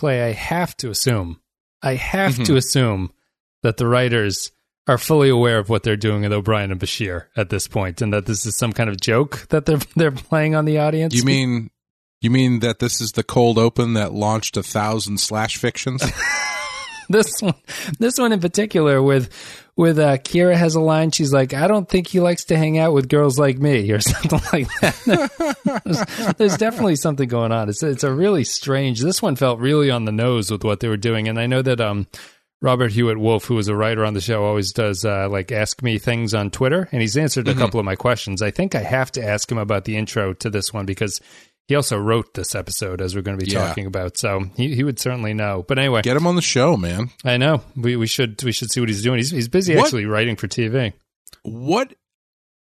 Clay, I have to assume, I have Mm-hmm. to assume that the writers are fully aware of what they're doing with O'Brien and Bashir at this point, and that this is some kind of joke that they're they're playing on the audience. You mean you mean that this is the cold open that launched a thousand slash fictions? this one? This one in particular with with uh, Kira has a line. She's like, "I don't think he likes to hang out with girls like me," or something like that. there's, there's definitely something going on. It's it's a really strange. This one felt really on the nose with what they were doing, and I know that um. Robert Hewitt Wolfe, who is a writer on the show, always does uh, like ask me things on Twitter, and he's answered a couple of my questions. I think I have to ask him about the intro to this one because he also wrote this episode, as we're going to be Yeah. talking about. So he, he would certainly know. But anyway, Get him on the show, man. I know we, we should we should see what he's doing. He's he's busy What? actually writing for TV. What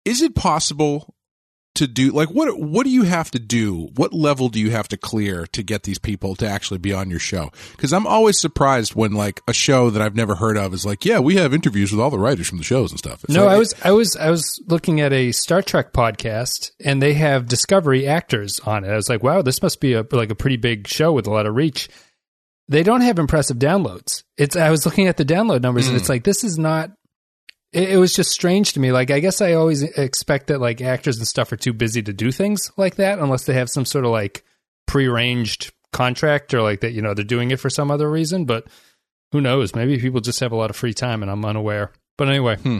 is it possible to do? Like, what what do you have to do? What level do you have to clear to get these people to actually be on your show? Because I'm always surprised when like a show that I've never heard of is like, yeah, we have interviews with all the writers from the shows and stuff. It's No, like- I was I was I was looking at a Star Trek podcast, and they have Discovery actors on it. I was like, wow, this must be a like a pretty big show with a lot of reach. They don't have impressive downloads. It's I was looking at the download numbers, and it's mm. like this is not. It, it was just strange to me. Like I guess I always expect that like actors and stuff are too busy to do things like that unless they have some sort of like prearranged contract or like that. You know, they're doing it for some other reason, but who knows? Maybe people just have a lot of free time, and I'm unaware. But anyway, Hmm.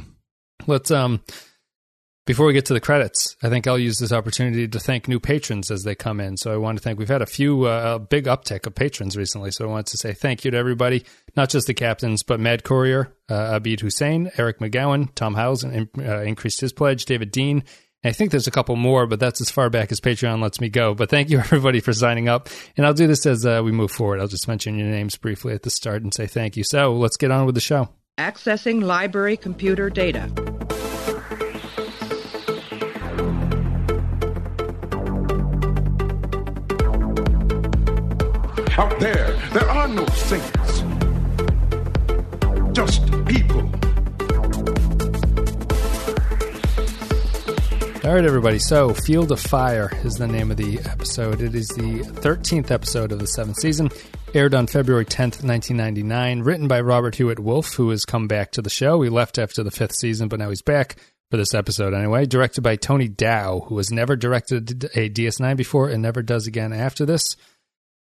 let's um before we get to the credits, I think I'll use this opportunity to thank new patrons as they come in. So I want to thank we've had a few uh, big uptick of patrons recently. So I want to say thank you to everybody, not just the captains, but Mad Courier, uh, Abid Hussein, Eric McGowan, Tom Howes uh, increased his pledge, David Dean. I think there's a couple more, but that's as far back as Patreon lets me go. But thank you everybody for signing up. And I'll do this as uh, we move forward. I'll just mention your names briefly at the start and say thank you. So let's get on with the show. Accessing library computer data. Out there, there are no saints. Just people. All right, everybody. So, Field of Fire is the name of the episode. It is the 13th episode of the seventh season. Aired on February 10th, 1999. Written by Robert Hewitt Wolfe, who has come back to the show. He left after the fifth season, but now he's back for this episode anyway. Directed by Tony Dow, who has never directed a DS9 before and never does again after this.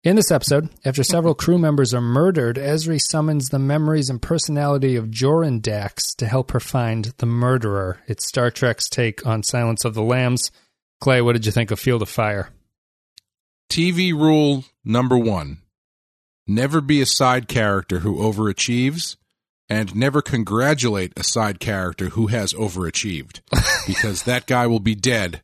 In this episode, after several crew members are murdered, Ezri summons the memories and personality of Joran Dax to help her find the murderer. It's Star Trek's take on Silence of the Lambs. Clay, what did you think of Field of Fire? TV rule number one never be a side character who overachieves and never congratulate a side character who has overachieved because that guy will be dead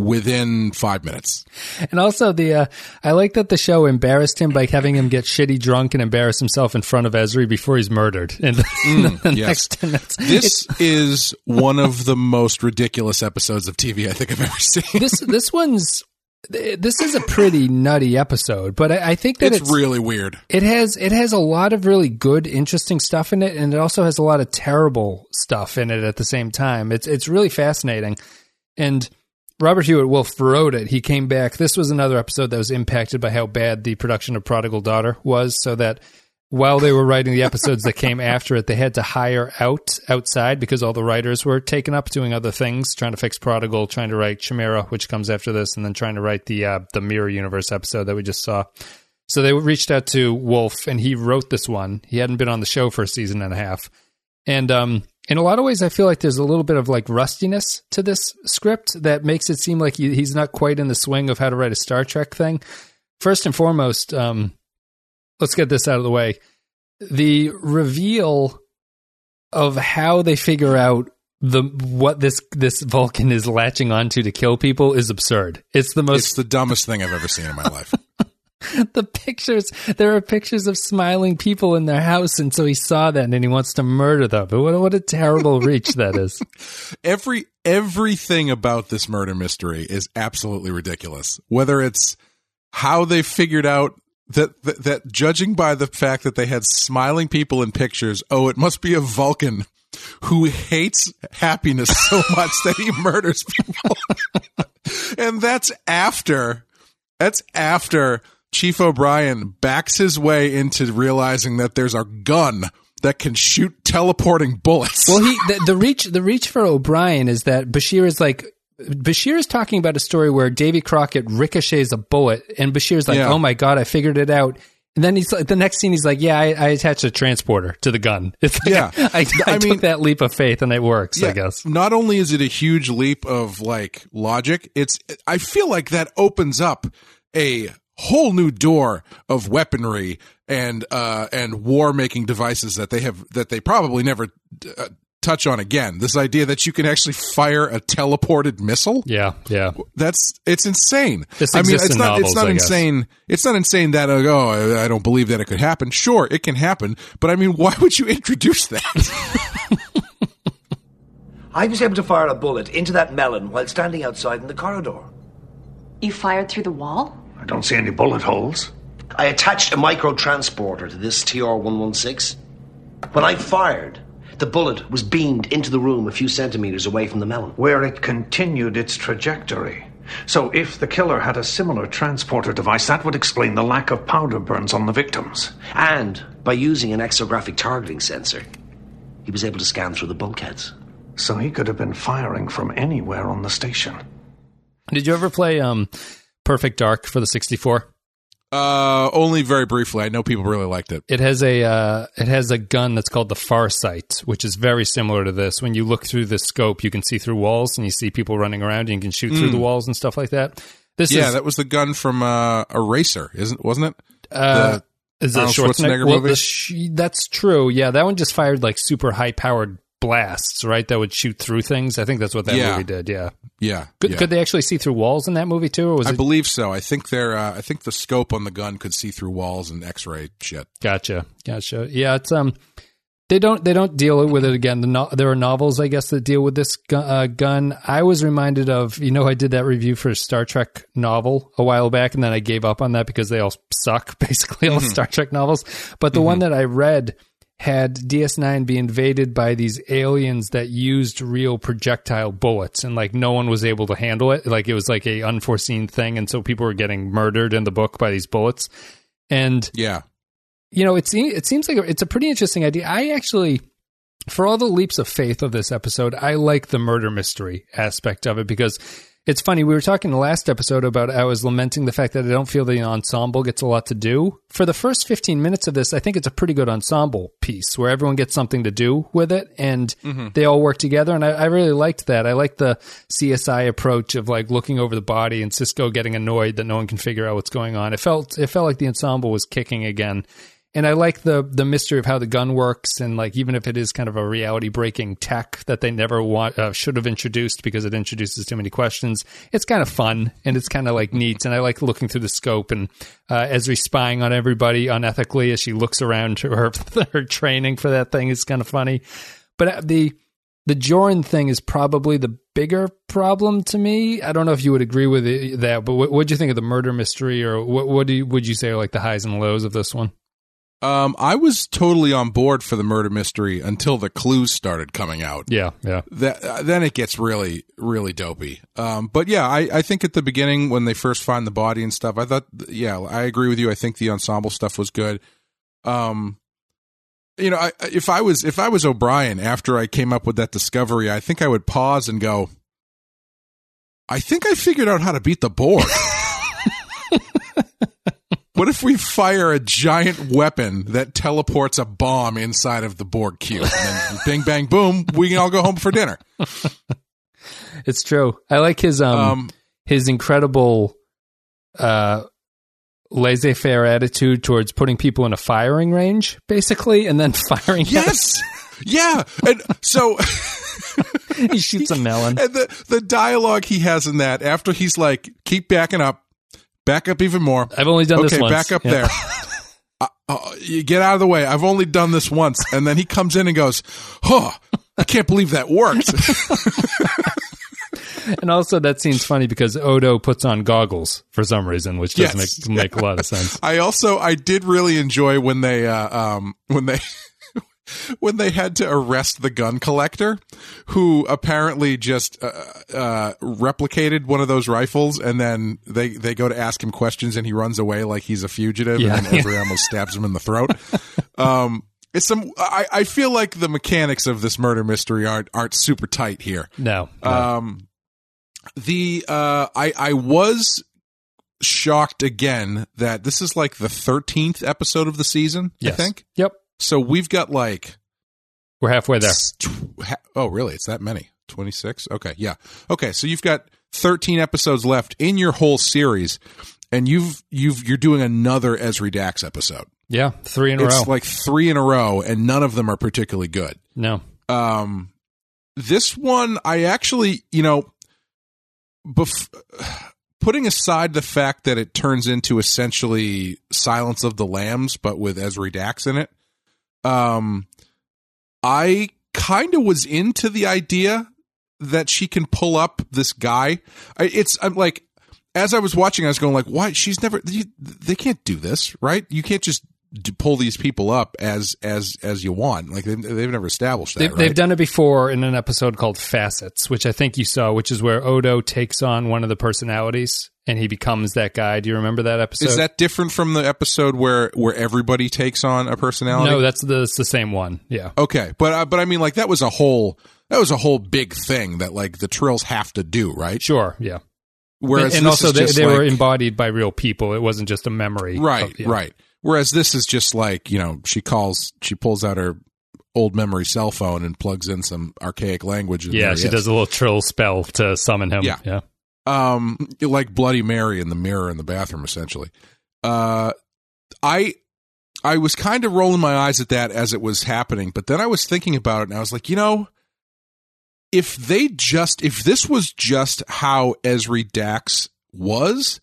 within five minutes. And also the uh, I like that the show embarrassed him by having him get shitty drunk and embarrass himself in front of Ezri before he's murdered. In the, the yes. next 10 minutes. This is one of the most ridiculous episodes of TV I think I've ever seen. this this one's this is a pretty nutty episode, but I, I think that It's, it's, really weird. it has it has a lot of really good, interesting stuff in it, and it also has a lot of terrible stuff in it at the same time. It's it's really fascinating, and Robert Hewitt Wolfe wrote it. He came back. This was another episode that was impacted by how bad the production of Prodigal Daughter was, so that while they were writing the episodes that came after it, they had to hire out outside because all the writers were taken up doing other things, trying to fix Prodigal, trying to write Chimera, which comes after this, and then trying to write the uh, the Mirror Universe episode that we just saw. So they reached out to Wolfe, and he wrote this one. He hadn't been on the show for a season and a half, and um, in a lot of ways, I feel like there's a little bit of like rustiness to this script that makes it seem like he, he's not quite in the swing of how to write a Star Trek thing. First and foremost, um, let's get this out of the way. The reveal of how they figure out the what this this Vulcan is latching onto to kill people is absurd. It's the most It's the dumbest thing I've ever seen in my life. the pictures there are pictures of smiling people in their house and so he saw that and he wants to murder them what, what a terrible reach that is Every everything about this murder mystery is absolutely ridiculous. Whether it's how they figured out that, that that judging by the fact that they had smiling people in pictures, oh, it must be a Vulcan who hates happiness so much that he murders people. and that's after that's after Chief O'Brien backs his way into realizing that there's a gun that can shoot teleporting bullets. Well, he the, the reach the reach for O'Brien is that Bashir is like Bashir is talking about a story where Davy Crockett ricochets a bullet, and Bashir's like, Yeah. "Oh my god, I figured it out." And then he's like, the next scene, he's like, "Yeah, I, I attached a transporter to the gun." It's like, Yeah. I, I, I took mean- that leap of faith, and it works. I guess. Not only is it a huge leap of like logic, it's I feel like that opens up a whole new door of weaponry and uh and war making devices that they have that they probably never uh, touch on again. This idea that you can actually fire a teleported missile. Yeah, yeah. That's it's insane. This I mean, it's in not novels, it's not I guess. insane. It's not insane that uh, oh, I- I don't believe that it could happen. Sure, it can happen, but I mean, why would you introduce that? I was able to fire a bullet into that melon while standing outside in the corridor. You fired through the wall? I don't see any bullet holes. I attached a micro transporter to this TR 116. When I fired, the bullet was beamed into the room a few centimeters away from the melon. Where it continued its trajectory. So if the killer had a similar transporter device, that would explain the lack of powder burns on the victims. And by using an exographic targeting sensor, he was able to scan through the bulkheads. So he could have been firing from anywhere on the station. Did you ever play um, Perfect Dark for the 64? uh, only very briefly. I know people really liked it. It has a uh, it has a gun that's called the Farsight, which is very similar to this. When you look through the scope, you can see through walls and you see people running around. and You can shoot through the walls and stuff like that. This Hmm. Yeah, is that was the gun from uh, Eraser, isn't wasn't it? uh, is Arnold Schwarzenegger, Schwarzenegger well, movie? sh- that's true. Yeah, that one just fired like super high powered blasts, right? That would shoot through things. I think that's what that Yeah. movie did. Yeah. Yeah, Could, yeah. could they actually see through walls in that movie too, or was I it? believe so. I think they're. Uh, I think the scope on the gun could see through walls and X-ray shit. Gotcha, gotcha. Yeah, it's um, they don't they don't deal with it again. The no- there are novels, I guess, that deal with this gu- uh, gun. I was reminded of, you know, I did that review for a Star Trek novel a while back, and then I gave up on that because they all suck, basically all Star Trek novels. But the one that I read had DS9 be invaded by these aliens that used real projectile bullets and like no one was able to handle it. Like it was like a unforeseen thing and so people were getting murdered in the book by these bullets. And Yeah, you know, it seems it seems like it's a pretty interesting idea. I actually, for all the leaps of faith of this episode, I like the murder mystery aspect of it because it's funny. We were talking the last episode about I was lamenting the fact that I don't feel the ensemble gets a lot to do. For the first fifteen minutes of this, I think it's a pretty good ensemble piece where everyone gets something to do with it and mm-hmm. they all work together. And I, I really liked that. I liked the CSI approach of like looking over the body and Sisko getting annoyed that no one can figure out what's going on. It felt it felt like the ensemble was kicking again and I like the the mystery of how the gun works, and like even if it is kind of a reality breaking tech that they never want uh, should have introduced because it introduces too many questions. It's kind of fun and it's kind of like neat, and I like looking through the scope and uh, Ezri spying on everybody unethically as she looks around to her her training for that thing is kind of funny. But uh, the the Joran thing is probably the bigger problem to me. I don't know if you would agree with it, that, but what do you think of the murder mystery, or what, what you, would you say are like the highs and lows of this one? Um, I was totally on board for the murder mystery until the clues started coming out. Yeah, yeah. That uh, then it gets really, really dopey. Um, but yeah, I, I think at the beginning when they first find the body and stuff, I thought, yeah, I agree with you. I think the ensemble stuff was good. Um, you know, I, if I was if I was O'Brien after I came up with that discovery, I think I would pause and go, I think I figured out how to beat the Borg. what if we fire a giant weapon that teleports a bomb inside of the Borg cube? And then bing, bang, boom, we can all go home for dinner. It's true. I like his um, Um, his incredible uh laissez-faire attitude towards putting people in a firing range basically and then firing yes. Yeah. And so he shoots a melon. and the the dialogue he has in that after he's like, keep backing up, back up even more. I've only done okay, this once. back up Yeah. there. Uh, uh, you get out of the way. I've only done this once, and then he comes in and goes, "Huh, I can't believe that worked." And also that seems funny because Odo puts on goggles for some reason, which does Yes. make make a lot of sense. I also I did really enjoy when they uh, um when they when they had to arrest the gun collector, who apparently just uh, uh, replicated one of those rifles, and then they they go to ask him questions, and he runs away like he's a fugitive, Yeah. and then almost stabs him in the throat. Um, it's some. I, I feel like the mechanics of this murder mystery aren't aren't super tight here. No. no. Um, the uh, I I was shocked again that this is like the thirteenth episode of the season. yes. I think Yep. So. We've got like We're halfway there. s- tw- ha- oh, really? It's that many? Twenty six? Okay, yeah. Okay, so you've got thirteen episodes left in your whole series, and you've you've you're doing another Ezri Dax episode. Yeah. Three in a It's row. like three in a row, and none of them are particularly good. no. Um, this one, I actually, you know, bef- putting aside the fact that it turns into essentially Silence of the Lambs, but with Ezri Dax in it, um, I kind of was into the idea that she can pull up this guy. I, it's I'm like, as I was watching, I was going like, why? She's never. You, they can't do this, right? You can't just pull these people up as as as you want. Like they've, they've never established that. They've, right? they've done it before in an episode called Facets, which I think you saw, which is where Odo takes on one of the personalities and he becomes that guy. Do you remember that episode? Is that different from the episode where where everybody takes on a personality? no? That's the, it's the same one. Yeah. okay, but uh, but I mean, like that was a whole that was a whole big thing that like the trills have to do, right? Sure. Yeah. Whereas and this also they, they were embodied by real people. It wasn't just a memory. right, of- yeah. right. Whereas this is just like you know she calls she pulls out her old memory cell phone and plugs in some archaic language. And Yeah, she is. does a little trill spell to summon him. Yeah. Yeah. Um like bloody mary in the mirror in the bathroom essentially. Uh i i was kind of rolling my eyes at that as it was happening but then i was thinking about it and i was like you know if they just if this was just how ezri dax was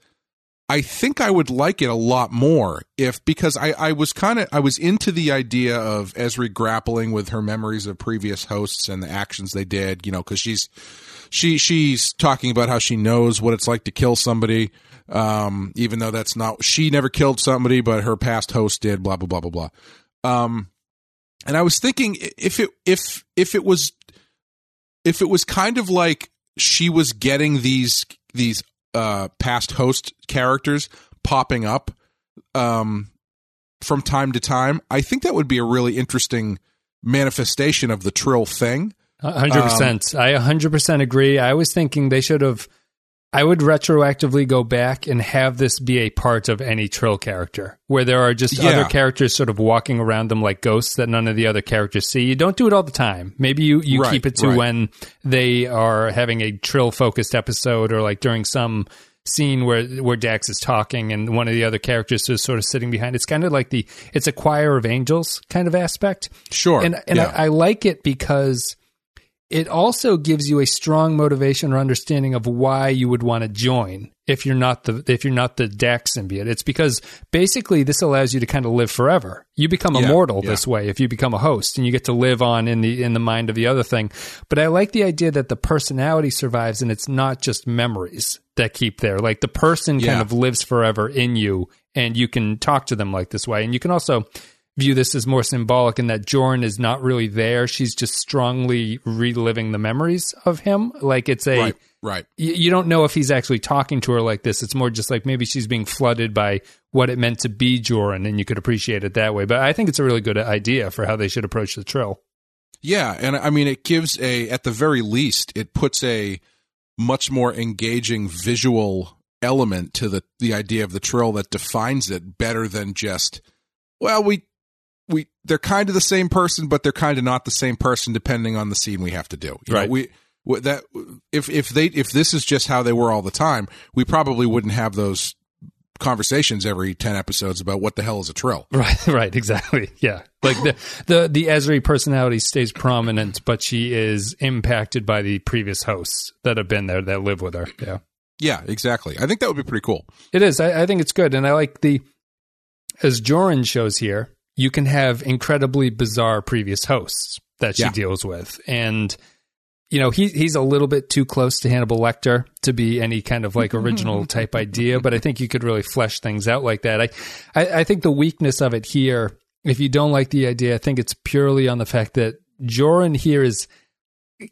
i think i would like it a lot more if because i i was kind of i was into the idea of ezri grappling with her memories of previous hosts and the actions they did you know because she's she she's talking about how she knows what it's like to kill somebody um even though that's not she never killed somebody but her past host did blah blah blah blah blah. Um and i was thinking if it if if it was if it was kind of like she was getting these these uh past host characters popping up um from time to time i think that would be a really interesting manifestation of the trill thing hundred Um, percent. I a hundred percent agree. I was thinking they should have. I would retroactively go back and have this be a part of any Trill character, where there are just Yeah. other characters sort of walking around them like ghosts that none of the other characters see. You don't do it all the time. Maybe you you Right, keep it to right. when they are having a Trill focused episode, or like during some scene where where Dax is talking and one of the other characters is sort of sitting behind. It's kind of like the it's a choir of angels kind of aspect. sure And and yeah. I, I like it because it also gives you a strong motivation or understanding of why you would want to join if you're not the if you're not the Dax symbiote. It's because basically this allows you to kind of live forever. You become Yeah, immortal yeah. this way if you become a host and you get to live on in the in the mind of the other thing. But I like the idea that the personality survives and it's not just memories that keep there. Like the person kind of lives forever in you and you can talk to them like this way. And you can also view this as more symbolic in that Joran is not really there. She's just strongly reliving the memories of him. Like it's a right right y- you don't know if he's actually talking to her like this. It's more just like maybe she's being flooded by what it meant to be Joran, and you could appreciate it that way. But I think it's a really good idea for how they should approach the trill. Yeah, and I mean it gives a at the very least it puts a much more engaging visual element to the the idea of the trill that defines it better than just well we we they're kind of the same person but they're kind of not the same person depending on the scene we have to do. You know, Right. we that if if they if this is just how they were all the time, we probably wouldn't have those conversations every 10 episodes about what the hell is a trill. Right, right, exactly. Yeah, like the the the Ezri personality stays prominent, but she is impacted by the previous hosts that have been there that live with her. Yeah. Yeah, exactly. I think that would be pretty cool. It is. I, I think it's good, and I like the as Joran shows here. You can have incredibly bizarre previous hosts that she Yeah. deals with, and you know he he's a little bit too close to Hannibal Lecter to be any kind of like original type idea. But I think you could really flesh things out like that. I I, I think the weakness of it here if you don't like the idea, I think it's purely on the fact that Joran here is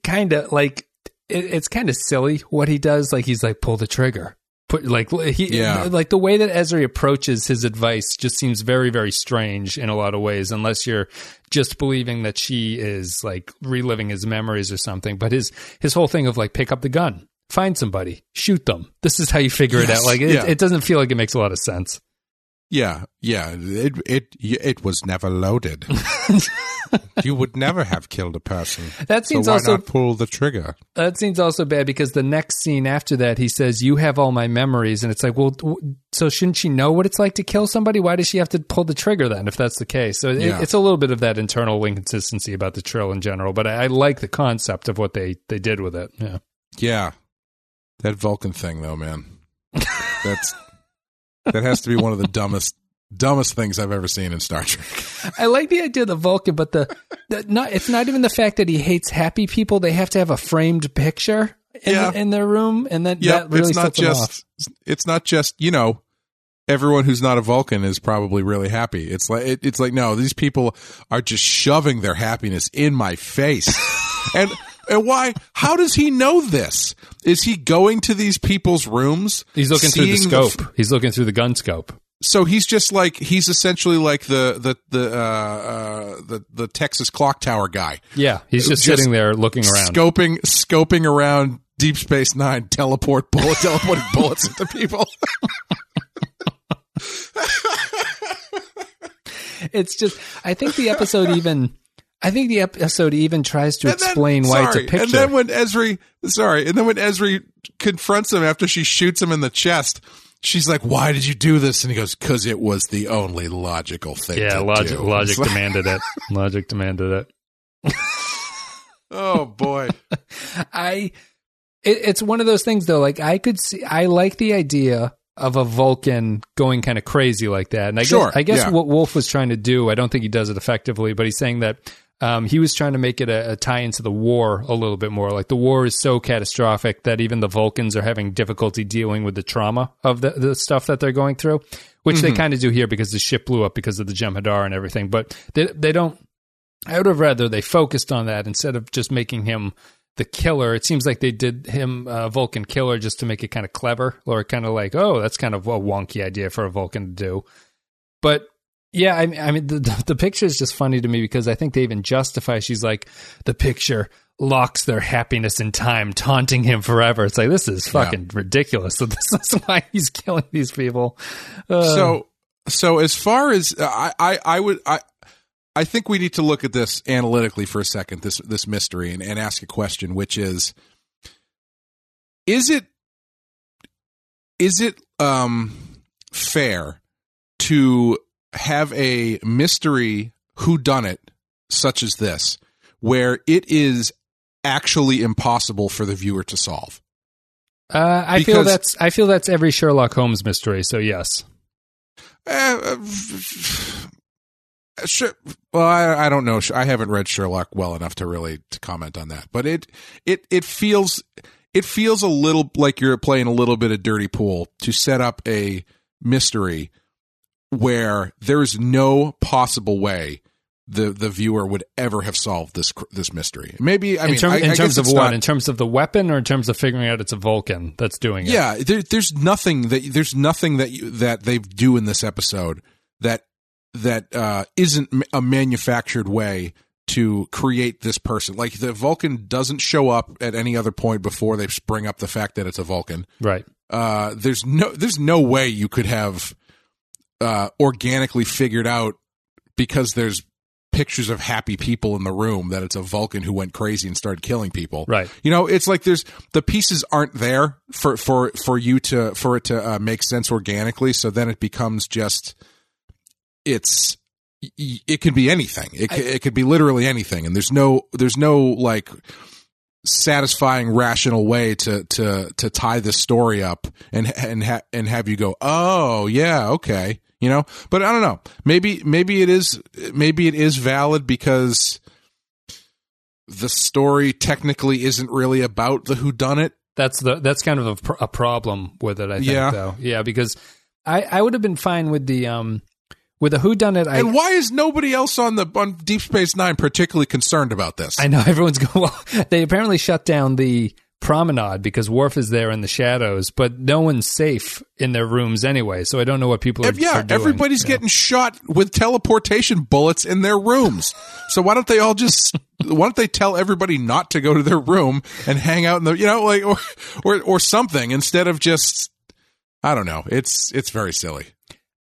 kind of like it, it's kind of silly what he does. Like he's like pull the trigger, put like he Yeah. like the way that Ezri approaches his advice just seems very very strange in a lot of ways. Unless you're just believing that she is like reliving his memories or something. But his his whole thing of like pick up the gun, find somebody, shoot them. This is how you figure it out. Like it, yeah. it doesn't feel like it makes a lot of sense. Yeah, yeah. It it it was never loaded. you would never have killed a person. That So seems why also pull the trigger? That seems also bad because the next scene after that, he says, "You have all my memories," and it's like, well, so shouldn't she know what it's like to kill somebody? Why does she have to pull the trigger then, if that's the case? So it, it's a little bit of that internal inconsistency about the trill in general, but I, I like the concept of what they they did with it. Yeah, Yeah, that Vulcan thing, though, man. That's that has to be one of the dumbest dumbest things I've ever seen in Star Trek. I like the idea of the Vulcan, but the, the not it's not even the fact that he hates happy people. They have to have a framed picture in, Yeah. in their room, and then Yeah, that really it's not sets them off. just it's not just you know everyone who's not a Vulcan is probably really happy. It's like it, it's like no, these people are just shoving their happiness in my face, and and why? How does he know this? Is he going to these people's rooms? He's looking through the seeing scope. f- He's looking through the gun scope. So he's just like he's essentially like the the the uh, uh, the the Texas clock tower guy, Yeah, he's just, Just sitting there looking around. scoping scoping around Deep Space Nine, teleport bullet, teleporting bullets into people. It's just, I think the episode even, I think the episode even tries to And then- explain why it's a picture. And then when Ezri, sorry, and then when Ezri confronts him after she shoots him in the chest, she's like, "Why did you do this?" And he goes, "Because it was the only logical thing." yeah, to logic, do." logic like, demanded it. Logic demanded it. oh boy, I, it, it's one of those things though. Like I could see, I like the idea of a Vulcan going kind of crazy like that. And I Sure, guess, I guess yeah. what Wolfe was trying to do, I don't think he does it effectively, but he's saying that um, he was trying to make it a, a tie into the war a little bit more. Like the war is so catastrophic that even the Vulcans are having difficulty dealing with the trauma of the, the stuff that they're going through, which Mm-hmm. they kind of do here because the ship blew up because of the Jem'Hadar and everything. But they, they don't I would have rather they focused on that instead of just making him the killer. It seems like they did him uh, Vulcan killer just to make it kind of clever, or kind of like, oh, that's kind of a wonky idea for a Vulcan to do. But yeah, I mean, I mean, the, the, picture is just funny to me because I think they even justify. She's like, the picture locks their happiness in time, taunting him forever. It's like this is fucking ridiculous. So this is why he's killing these people. Uh, so so as far as I, I I would I I think we need to look at this analytically for a second this this mystery and, and ask a question which is is it is it um fair to have a mystery who done it such as this where it is actually impossible for the viewer to solve uh, I feel that's I feel that's every Sherlock Holmes mystery. So yes. Uh, uh, sure. Well, I, I don't know. I haven't read Sherlock well enough to really to comment on that. But it it it feels it feels a little like you're playing a little bit of dirty pool to set up a mystery where there is no possible way the the viewer would ever have solved this this mystery. Maybe I in, mean term- I- in I terms of what? not- in terms of the weapon, or in terms of figuring out it's a Vulcan that's doing it? Yeah, there, there's nothing that there's nothing that you, that they do in this episode that that uh, isn't a manufactured way to create this person. Like the Vulcan doesn't show up at any other point before they spring up the fact that it's a Vulcan. Right. Uh, there's no there's no way you could have uh, organically figured out because there's pictures of happy people in the room that it's a Vulcan who went crazy and started killing people. Right. You know, it's like there's the pieces aren't there for for for you to for it to uh, make sense organically. So then it becomes just it's y- y- it could be anything. It c it could be literally anything, and there's no there's no like satisfying rational way to to to tie this story up and and ha- and have you go oh yeah okay you know but i don't know maybe maybe it is maybe it is valid because the story technically isn't really about the who done it That's the that's kind of a, pr- a problem with it. I think Yeah. though. Yeah, because I I would have been fine with the um with a Done It. and why is nobody else on the on Deep Space Nine particularly concerned about this? I know everyone's going. Well, they apparently shut down the promenade because Worf is there in the shadows, but no one's safe in their rooms anyway. So I don't know what people are. Yeah, are doing, everybody's you know. getting shot with teleportation bullets in their rooms. so why don't they all just why don't they tell everybody not to go to their room and hang out in the you know like or or or something instead of just I don't know. It's it's very silly.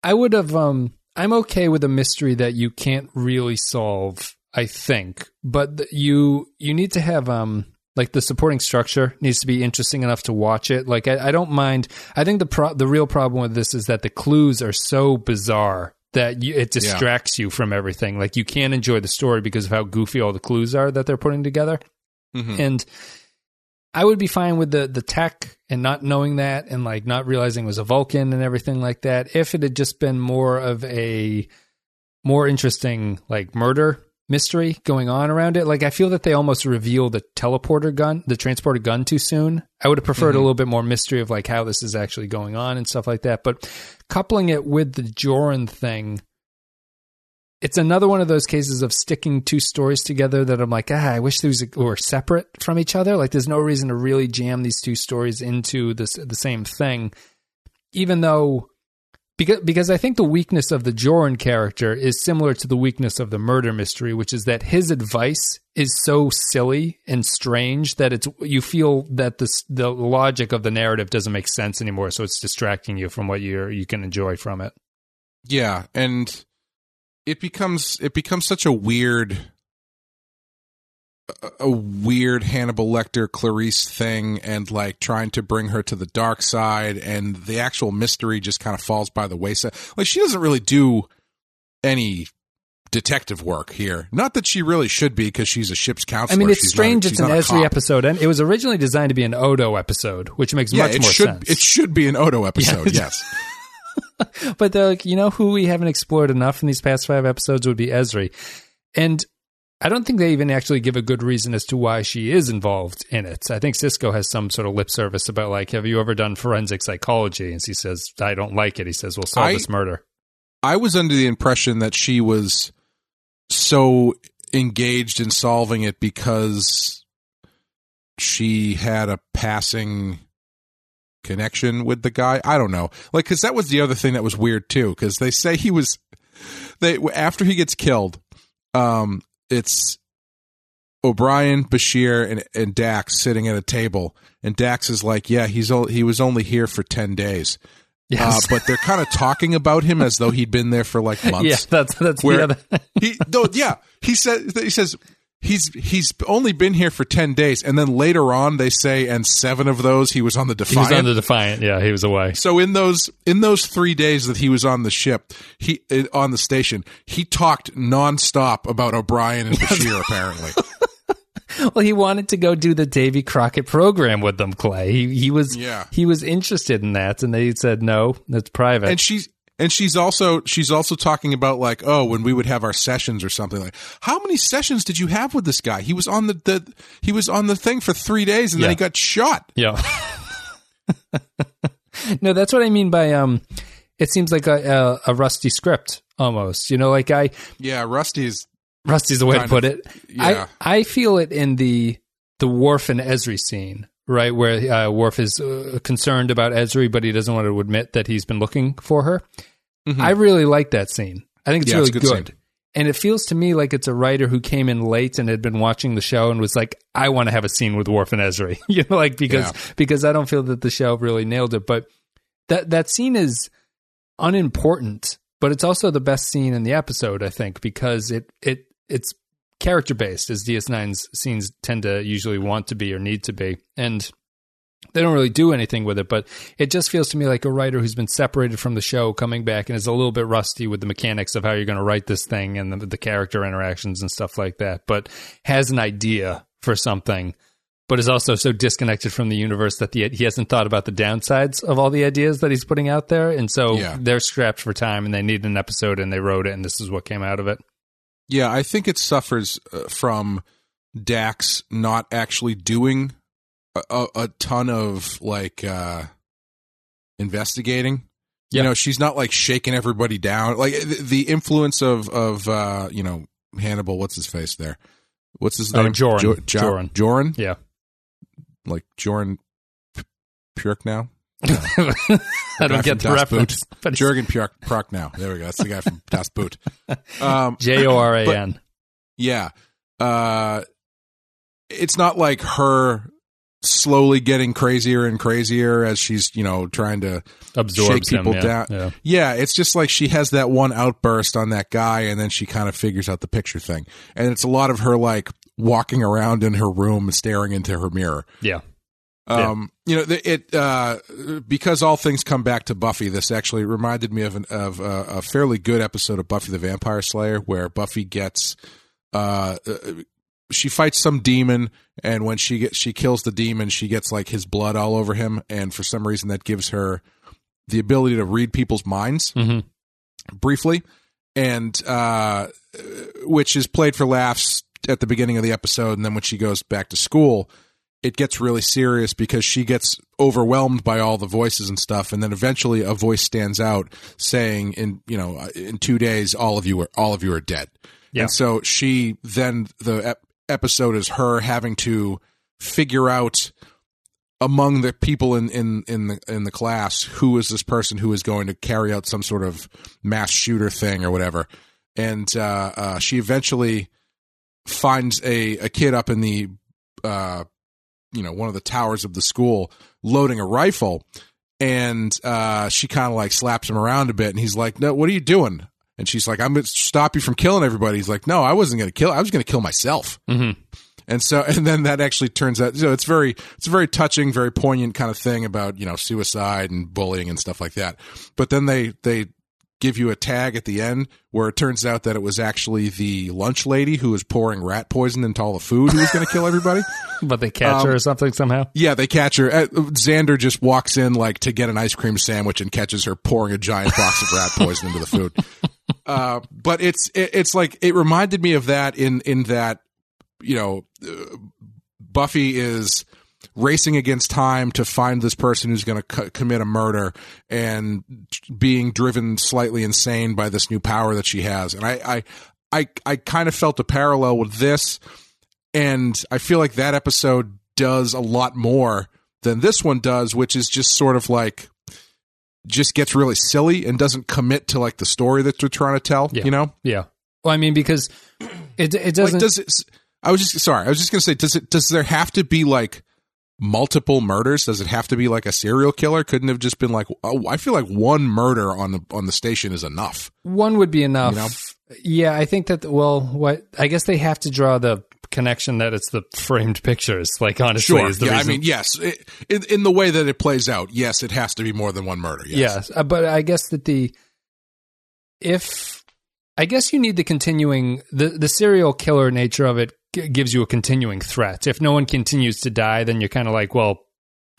I would have. Um, I'm okay with a mystery that you can't really solve. I think, but you you need to have um like the supporting structure needs to be interesting enough to watch it. Like I, I don't mind. I think the pro- the real problem with this is that the clues are so bizarre that you, it distracts you from everything. Like you can't enjoy the story because of how goofy all the clues are that they're putting together. Mhm. And I would be fine with the the tech and not knowing that and like not realizing it was a Vulcan and everything like that if it had just been more of a more interesting like murder mystery going on around it. Like I feel that they almost reveal the teleporter gun, the transporter gun too soon. I would have preferred a little bit more mystery of like how this is actually going on and stuff like that. But coupling it with the Joran thing, it's another one of those cases of sticking two stories together that I'm like, ah, I wish these were separate from each other. Like, there's no reason to really jam these two stories into this the same thing, even though because because I think the weakness of the Joran character is similar to the weakness of the murder mystery, which is that his advice is so silly and strange that it's you feel that this the logic of the narrative doesn't make sense anymore, so it's distracting you from what you you can enjoy from it. Yeah, and it becomes it becomes such a weird a- weird Hannibal Lecter Clarice thing and like trying to bring her to the dark side and the actual mystery just kind of falls by the wayside. Like she doesn't really do any detective work here. Not that she really should be because she's a ship's counselor. I mean, it's She's strange. not it's an Ezri cop. episode, and it was originally designed to be an Odo episode, which makes Yeah, much it more should sense. it should be an Odo episode. Yeah. yes. but they're like, you know, who we haven't explored enough in these past five episodes would be Ezri, and I don't think they even actually give a good reason as to why she is involved in it. I think Sisko has some sort of lip service about like, have you ever done forensic psychology? And she says, I don't like it. He says, well, solve I- this murder. I was under the impression that she was so engaged in solving it because she had a passing connection with the guy. I don't know. Like cuz that was the other thing that was weird too cuz they say he was they after he gets killed um it's O'Brien, Bashir and and Dax sitting at a table and Dax is like, "Yeah, he's o- he was only here for 10 days." Yes. Uh, but they're kind of talking about him as though he'd been there for like months. yeah, that's that's Where- the other. he no, yeah, he says he says he's he's only been here for ten days, and then later on they say, and seven of those he was on the defiant. he was on the Defiant. Yeah, he was away. so in those in those three days that he was on the ship, he uh, on the station, he talked nonstop about O'Brien and Bashir. apparently, Well, he wanted to go do the Davy Crockett program with them, Clay. He he was Yeah. he was interested in that, and they said no, that's private. and she's. And she's also she's also talking about like oh when we would have our sessions or something like how many sessions did you have with this guy he was on the, the he was on the thing for three days and then he got shot Yeah. no, that's what I mean by um. It seems like a, a a rusty script almost. You know, like I yeah Rusty's rusty's the way to put of, it. yeah. I I feel it in the the Worf and Ezri scene, right, where uh, Worf is uh, concerned about Ezri, but he doesn't want to admit that he's been looking for her. I really like that scene. I think it's Mm-hmm. Yeah, really it's good. good. And it feels to me like it's a writer who came in late and had been watching the show and was like, "I want to have a scene with Worf and Ezri," you know, like because Yeah. because I don't feel that the show really nailed it. But that that scene is unimportant, but it's also the best scene in the episode, I think, because it it it's character based as DS9's scenes tend to usually want to be or need to be, and they don't really do anything with it. But it just feels to me like a writer who's been separated from the show coming back and is a little bit rusty with the mechanics of how you're going to write this thing and the, the character interactions and stuff like that, but has an idea for something but is also so disconnected from the universe that the, he hasn't thought about the downsides of all the ideas that he's putting out there. And so Yeah. they're strapped for time and they need an episode and they wrote it and this is what came out of it. Yeah, I think it suffers uh, from Dax not actually doing a, a, ton of like uh investigating. Yeah. You know, she's not like shaking everybody down. Like the, influence of of uh, you know Hannibal. What's his face there? What's his Oh, name? Joran. Jo- Jo- Joran. Joran. Yeah. Like Joran P- Prochnow. I don't get the Das reference. Boot. But it's Jurgen Purk, Prochnow. There we go. That's the guy from Das Boot. Um, J O R A N. Yeah. Uh, it's not like her slowly getting crazier and crazier as she's, you know, trying to Absorbs shake people him. Yeah. down. Yeah. Yeah, it's just like she has that one outburst on that guy and then she kind of figures out the picture thing. And it's a lot of her like walking around in her room and staring into her mirror. Yeah. Yeah. Um, you know, it uh, because all things come back to Buffy. This actually reminded me of an, of a, a fairly good episode of Buffy the Vampire Slayer, where Buffy gets uh, uh, she fights some demon, and when she gets she kills the demon, she gets like his blood all over him, and for some reason that gives her the ability to read people's minds Mhm. briefly, and uh, which is played for laughs at the beginning of the episode, and then when she goes back to school, it gets really serious because she gets overwhelmed by all the voices and stuff, and then eventually a voice stands out saying, "In you know, in two days, all of you are all of you are dead." Yeah. And so she then the ep- episode is her having to figure out among the people in, in, in the in the class who is this person who is going to carry out some sort of mass shooter thing or whatever. And uh, uh, she eventually finds a, a kid up in the uh, you know one of the towers of the school loading a rifle, and uh, she kind of like slaps him around a bit, and he's like, "No, what are you doing?" And she's like, "I'm to stop you from killing everybody." He's like, "No, I wasn't going to kill. I was going to kill myself." Mhm. And so, and then that actually turns out, you know, it's very, it's a very touching, very poignant kind of thing about, you know, suicide and bullying and stuff like that. But then they, they give you a tag at the end where it turns out that it was actually the lunch lady who was pouring rat poison into all the food who was going to kill everybody. But they catch her or something somehow. Yeah, they catch her. Uh, Xander just walks in like to get an ice cream sandwich and catches her pouring a giant box of rat poison into the food. Uh, but it's it, it's like it reminded me of that in in that you know uh, Buffy is racing against time to find this person who's going to co- commit a murder and being driven slightly insane by this new power that she has and I I I, I kind of felt a parallel with this and I feel like that episode does a lot more than this one does, which is just sort of like just gets really silly and doesn't commit to like the story that they're trying to tell. Yeah. You know, Yeah. Well, I mean, because it it doesn't. like does it? I was just sorry. I was just gonna say, does it? Does there have to be like multiple murders? Does it have to be like a serial killer? Couldn't have just been like. Oh, I feel like one murder on the on the station is enough. one would be enough. You know? Yeah, I think that. Well, what I guess they have to draw the connection that it's the framed pictures. Like honestly, Sure. is the Yeah. reason. I mean, yes. It, in in the way that it plays out, yes, it has to be more than one murder. Yes. Yes, uh, but I guess that the if I guess you need the continuing the the serial killer nature of it g- gives you a continuing threat. If no one continues to die, then you're kind of like, well,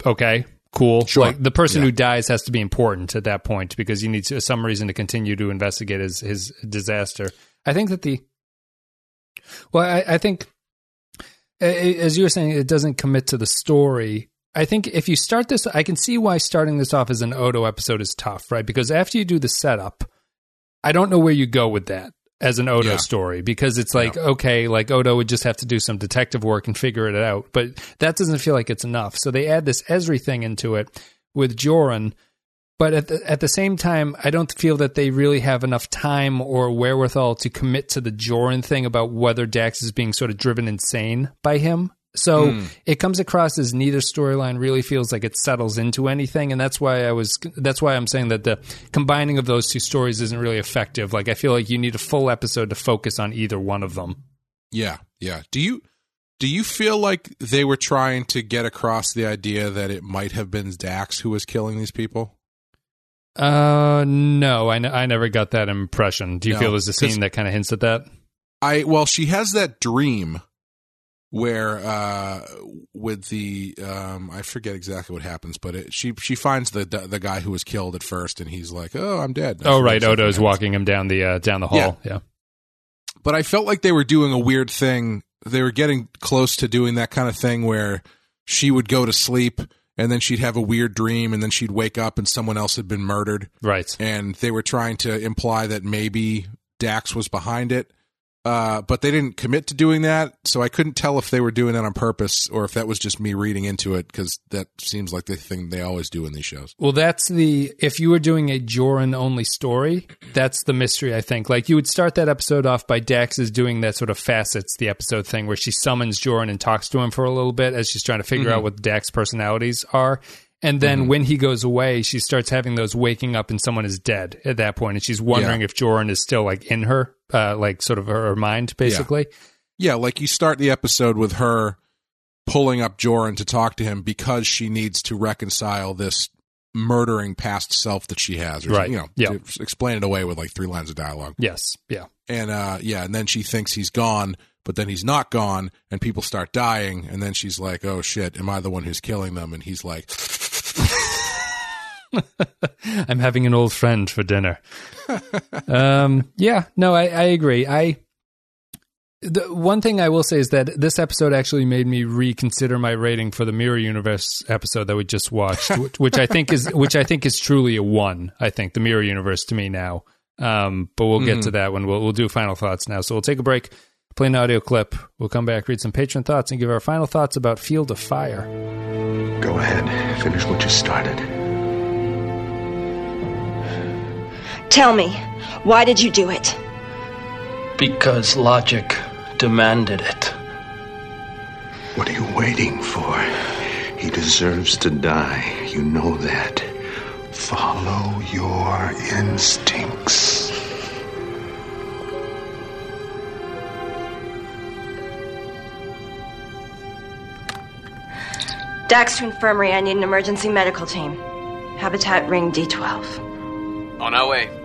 okay, cool. Sure. Like the person Yeah. who dies has to be important at that point because you need to, some reason to continue to investigate his his disaster. I think that the well, I, I think as you were saying, it doesn't commit to the story. I think if you start this, I can see why starting this off as an Odo episode is tough, right? Because after you do the setup, I don't know where you go with that as an Odo Yeah. story because it's like, okay, like Odo would just have to do some detective work and figure it out. But that doesn't feel like it's enough. So they add this Ezri thing into it with Joran. But at the, at the same time, I don't feel that they really have enough time or wherewithal to commit to the Joran thing about whether Dax is being sort of driven insane by him. So Hmm. it comes across as neither storyline really feels like it settles into anything, and that's why I was. That's why I'm saying that the combining of those two stories isn't really effective. Like I feel like you need a full episode to focus on either one of them. Yeah, yeah. Do you do you feel like they were trying to get across the idea that it might have been Dax who was killing these people? Uh, no, I, n- I never got that impression. Do you No, feel there's a scene that kind of hints at that? I well, she has that dream where uh with the um I forget exactly what happens, but it, she she finds the the guy who was killed at first, and he's like, "Oh, I'm dead." Oh, right. Odo's happens. walking him down the uh, down the hall. Yeah. but I felt like they were doing a weird thing. They were getting close to doing that kind of thing where she would go to sleep and then she'd have a weird dream, and then she'd wake up and someone else had been murdered. Right. And they were trying to imply that maybe Dax was behind it. Uh, but they didn't commit to doing that, so I couldn't tell if they were doing that on purpose or if that was just me reading into it because that seems like the thing they always do in these shows. Well, that's the if you were doing a Joran only story, that's the mystery. I think like you would start that episode off by Dax is doing that sort of facets the episode thing where she summons Joran and talks to him for a little bit as she's trying to figure out what Dax's personalities are. And then when he goes away, she starts having those waking up and someone is dead at that point, and she's wondering Yeah. if Joran is still like in her, uh, like sort of her, mind, basically. Yeah, like you start the episode with her pulling up Joran to talk to him because she needs to reconcile this murdering past self that she has, or Right. you know, Yeah. explain it away with like three lines of dialogue. Yes, yeah. And uh, yeah, and then she thinks he's gone, but then he's not gone, and people start dying, and then she's like, "Oh shit, am I the one who's killing them?" And he's like, I'm having an old friend for dinner. um, yeah, no, I, I agree. I the one thing I will say is that this episode actually made me reconsider my rating for the Mirror Universe episode that we just watched, which, which I think is which I think is truly a one. I think the Mirror Universe to me now. Um, but we'll get to that when we'll we'll do final thoughts now. So we'll take a break, play an audio clip. We'll come back, read some patron thoughts, and give our final thoughts about Field of Fire. Go ahead, finish what you started. Tell me, why did you do it? Because logic demanded it. What are you waiting for? He deserves to die. You know that. Follow your instincts. Dax to infirmary, I need an emergency medical team. Habitat ring D12. On our way.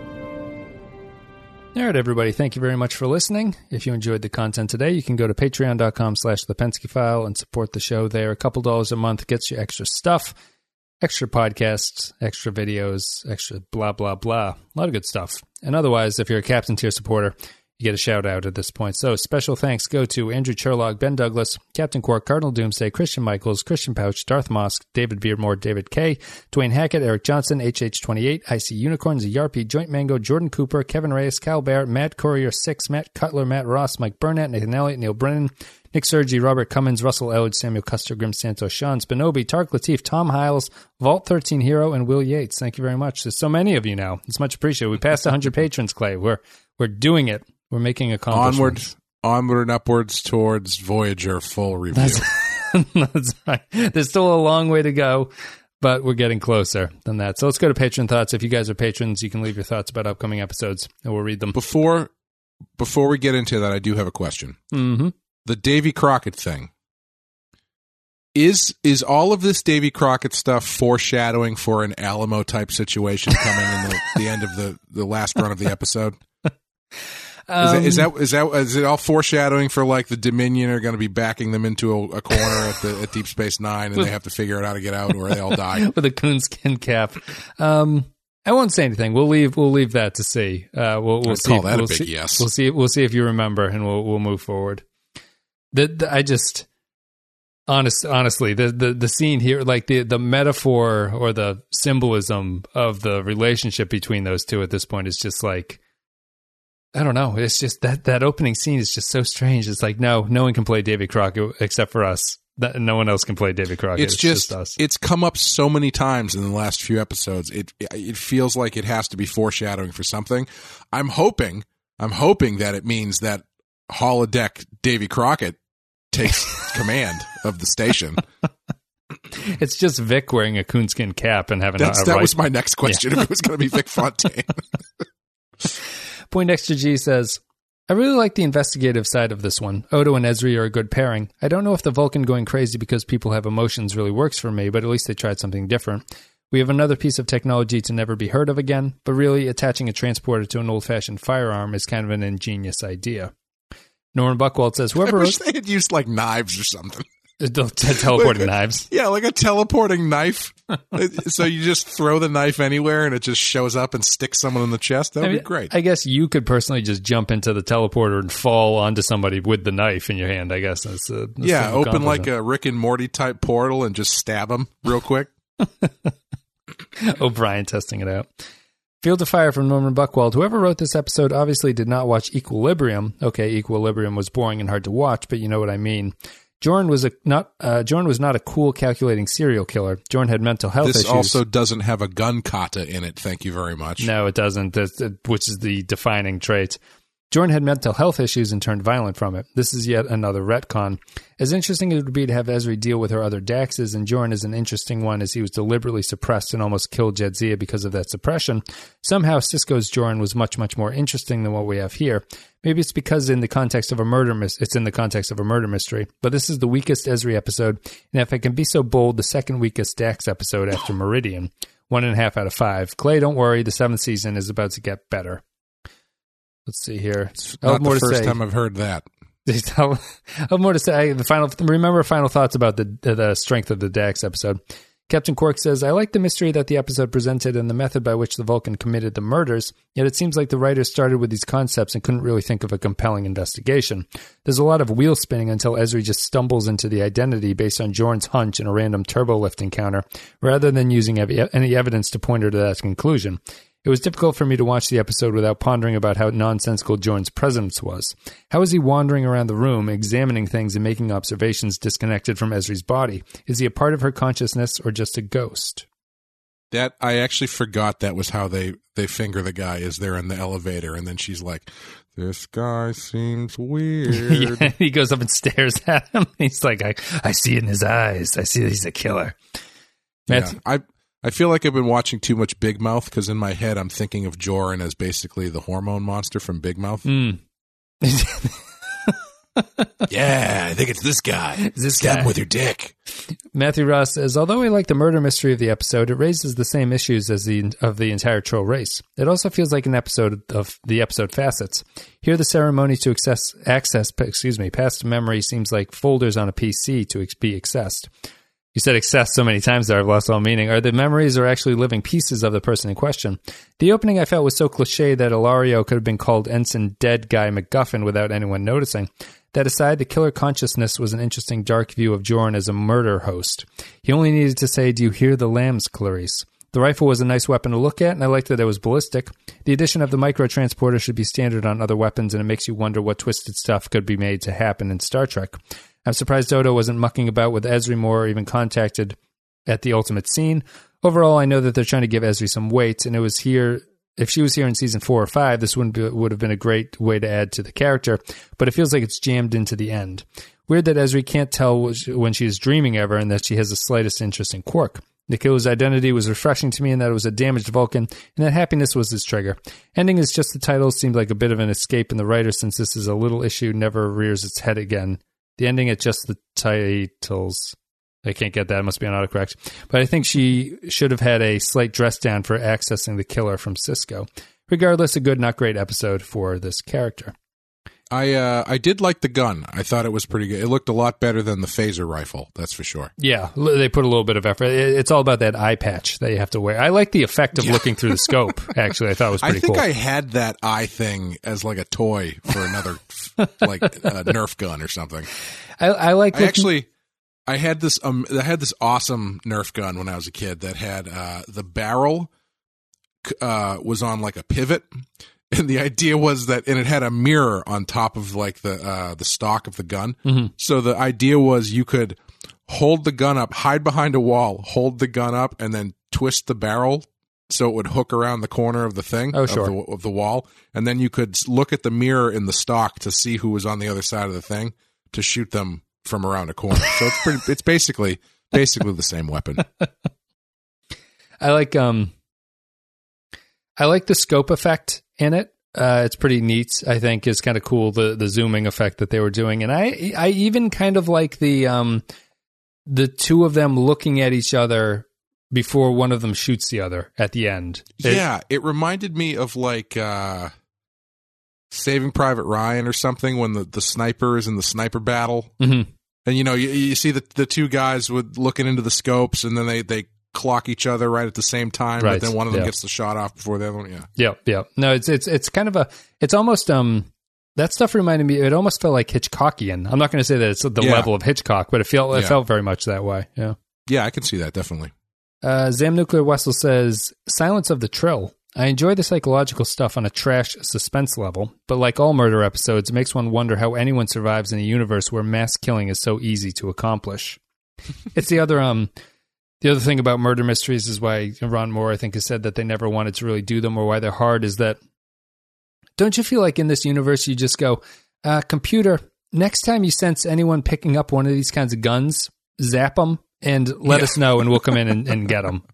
All right, everybody. Thank you very much for listening. If you enjoyed the content today, you can go to patreon.com slash the Pensky file and support the show there. A couple dollars a month gets you extra stuff, extra podcasts, extra videos, extra blah, blah, blah. A lot of good stuff. And otherwise, if you're a captain tier supporter, you get a shout out at this point. So special thanks go to Andrew Cherlog, Ben Douglas, Captain Quark, Cardinal Doomsday, Christian Michaels, Christian Pouch, Darth Mosk, David Beardmore, David K, Dwayne Hackett, Eric Johnson, HH28, IC Unicorns, Yarpy, Joint Mango, Jordan Cooper, Kevin Reyes, Cal Bear, Matt Courier 6, Matt Cutler, Matt Ross, Mike Burnett, Nathan Elliott, Neil Brennan, Nick Sergi, Robert Cummins, Russell Elledge, Samuel Custer, Grim Santos, Sean Spinobi, Tark Latif, Tom Hiles, Vault 13 Hero, and Will Yates. Thank you very much. There's so many of you now. It's much appreciated. We passed 100 patrons, Clay. We're we're doing it. We're making onward, accomplishments. onward and upwards towards Voyager full review. That's right. There's still a long way to go, but we're getting closer than that. So let's go to patron thoughts. If you guys are patrons, you can leave your thoughts about upcoming episodes, and we'll read them. before before we get into that, I do have a question. Mm-hmm. the Davy Crockett thing. Is is all of this Davy Crockett stuff foreshadowing for an Alamo type situation coming in the, the end of the, the last run of the episode? Is, that, is that is that is it all foreshadowing for like the Dominion are going to be backing them into a, a corner at the at Deep Space Nine and they have to figure out how to get out or they all die? with a coonskin cap. Um, I won't say anything. We'll leave. We'll leave that to see. Uh, we'll we'll see. call that a we'll big see, yes. We'll see. We'll see if you remember, and we'll we'll move forward. The, the I just honest honestly the, the the scene here, like the the metaphor or the symbolism of the relationship between those two at this point is just like. I don't know. It's just that that opening scene is just so strange. It's like no, no one can play David Crockett except for us. That, no one else can play David Crockett. It's just, us. it's come up so many times in the last few episodes. It it feels like it has to be foreshadowing for something. I'm hoping I'm hoping that it means that holodeck Davy Crockett takes command of the station. It's just Vic wearing a coonskin cap and having That's a, a that was my next question. If it was going to be Vic Fontaine, Poindexter G says, I really like the investigative side of this one. Odo and Ezri are a good pairing. I don't know if the Vulcan going crazy because people have emotions really works for me, but at least they tried something different. We have another piece of technology to never be heard of again, but really attaching a transporter to an old fashioned firearm is kind of an ingenious idea. Norman Buckwald says, I whoever wish wrote they had used like knives or something. the teleporting knives. Yeah, like a teleporting knife. so you just throw the knife anywhere and it just shows up and sticks someone in the chest. That would I mean, be great. I guess you could personally just jump into the teleporter and fall onto somebody with the knife in your hand. I guess that's, uh, that's yeah, open like a Rick and Morty type portal and just stab them real quick. O'Brien testing it out. Field of Fire from Norman Buckwald. Whoever wrote this episode obviously did not watch Equilibrium. Okay, Equilibrium was boring and hard to watch, but you know what I mean. Jorn was a not uh, Jorn was not a cool calculating serial killer. Jorn had mental health This issues. also doesn't have a gun kata in it. Thank you very much. No, it doesn't. That's, which is the defining trait. Jordan had mental health issues and turned violent from it. This is yet another retcon. As interesting as it would be to have Ezri deal with her other Daxes, and Jordan is an interesting one as he was deliberately suppressed and almost killed Jadzia because of that suppression, somehow Sisko's Jordan was much, much more interesting than what we have here. Maybe it's because in the context of a murder mis- it's in the context of a murder mystery. But this is the weakest Ezri episode, and if I can be so bold, the second weakest Dax episode after Meridian. One and a half out of five. Clay, don't worry, the seventh season is about to get better. Let's see here. Have Not the first time I've heard that. I'll have more to say. The final, remember, final thoughts about the the strength of the Dax episode. Captain Quark says, I like the mystery that the episode presented and the method by which the Vulcan committed the murders, yet it seems like the writers started with these concepts and couldn't really think of a compelling investigation. There's a lot of wheel spinning until Ezri just stumbles into the identity based on Jorn's hunch in a random turbo lift encounter, rather than using any evidence to point her to that conclusion. It was difficult for me to watch the episode without pondering about how nonsensical Jorn's presence was. How is he wandering around the room, examining things and making observations disconnected from Ezri's body? Is he a part of her consciousness or just a ghost? That I actually forgot that was how they they finger the guy is they're in the elevator, and then she's like, "This guy seems weird." yeah, he goes up and stares at him. He's like, I, I see it in his eyes. I see that he's a killer. Matthew, Yeah, I I feel like I've been watching too much Big Mouth because in my head I'm thinking of Joran as basically the hormone monster from Big Mouth. Mm. Yeah, I think it's this guy. This Stab guy. him with your dick. Matthew Ross says, although I like the murder mystery of the episode, it raises the same issues as the of the entire Trill race. It also feels like an episode of the episode facets. Here, the ceremony to access access excuse me past memory seems like folders on a PC to be accessed. You said excess so many times there, I've lost all meaning. Are the memories or actually living pieces of the person in question? The opening I felt was so cliche that Ilario could have been called Ensign Dead Guy MacGuffin without anyone noticing. That aside, the killer consciousness was an interesting dark view of Jorn as a murder host. He only needed to say, Do you hear the lambs, Clarice? The rifle was a nice weapon to look at, and I liked that it was ballistic. The addition of the microtransporter should be standard on other weapons, and it makes you wonder what twisted stuff could be made to happen in Star Trek. I'm surprised Odo wasn't mucking about with Ezri more or even contacted at the ultimate scene. Overall, I know that they're trying to give Ezri some weight, and it was here. If she was here in season four or five, this wouldn't be, would have been a great way to add to the character. But it feels like it's jammed into the end. Weird that Ezri can't tell when she is dreaming ever, and that she has the slightest interest in Quark. Killer's identity was refreshing to me in that it was a damaged Vulcan, and that happiness was his trigger. Ending is just the title seemed like a bit of an escape in the writer since this is a little issue never rears its head again. The ending at just the titles. I can't get that. It must be on autocorrect. But I think she should have had a slight dress down for accessing the killer from Sisko. Regardless, a good, not great episode for this character. I uh, I did like the gun. I thought it was pretty good. It looked a lot better than the phaser rifle. That's for sure. Yeah, they put a little bit of effort. It's all about that eye patch that you have to wear. I like the effect of looking through the scope. Actually, I thought it was pretty. Cool. I think cool. I had that eye thing as like a toy for another like uh, Nerf gun or something. I, I like I looking- actually I had this um I had this awesome Nerf gun when I was a kid that had uh the barrel uh was on like a pivot and the idea was that and it had a mirror on top of like the uh the stock of the gun. Mhm. So the idea was you could hold the gun up, hide behind a wall, hold the gun up and then twist the barrel so it would hook around the corner of the thing Oh, of, the, of the wall and then you could look at the mirror in the stock to see who was on the other side of the thing to shoot them from around a corner. So it's pretty it's basically basically the same weapon. I like um I like the scope effect in it. Uh, it's pretty neat. I think is kind of cool the the zooming effect that they were doing, and I I even kind of like the um the two of them looking at each other before one of them shoots the other at the end. It- yeah, it reminded me of like uh Saving Private Ryan or something when the, the sniper is in the sniper battle. Mhm. And you know, you, you see the the two guys with looking into the scopes and then they they clock each other right at the same time, Right, but then one of them yeah. gets the shot off before the other one. Yeah. Yeah, yeah. No, it's it's it's kind of a it's almost um that stuff reminded me. It almost felt like Hitchcockian. I'm not going to say that it's the Yeah. level of Hitchcock, but it felt it Yeah. felt very much that way. Yeah. Yeah, I can see that definitely. Uh, Zam Nuclear Wessel says, Silence of the Trill. I enjoy the psychological stuff on a trash suspense level, but like all murder episodes, it makes one wonder how anyone survives in a universe where mass killing is so easy to accomplish. it's the other um the other thing about murder mysteries is why Ron Moore I think has said that they never wanted to really do them or why they're hard is that don't you feel like in this universe you just go, uh, computer, next time you sense anyone picking up one of these kinds of guns, zap them and let Yeah. us know and we'll come in and, and get them.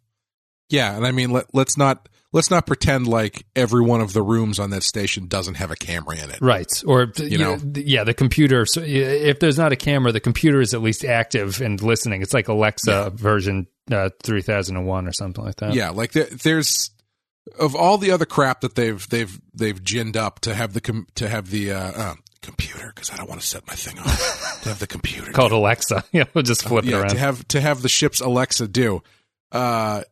Yeah, and I mean let, let's not let's not pretend like every one of the rooms on that station doesn't have a camera in it. Right. Or, you, You know, know? yeah, the computer. So if there's not a camera, the computer is at least active and listening. It's like Alexa version uh, 3001 or something like that. Yeah, like there, there's of all the other crap that they've they've they've ginned up to have the com- to have the uh, uh, computer because I don't want to set my thing off to have the computer Called Alexa. Yeah, we'll just flip it yeah, around. to have to have the ship's Alexa do. Uh,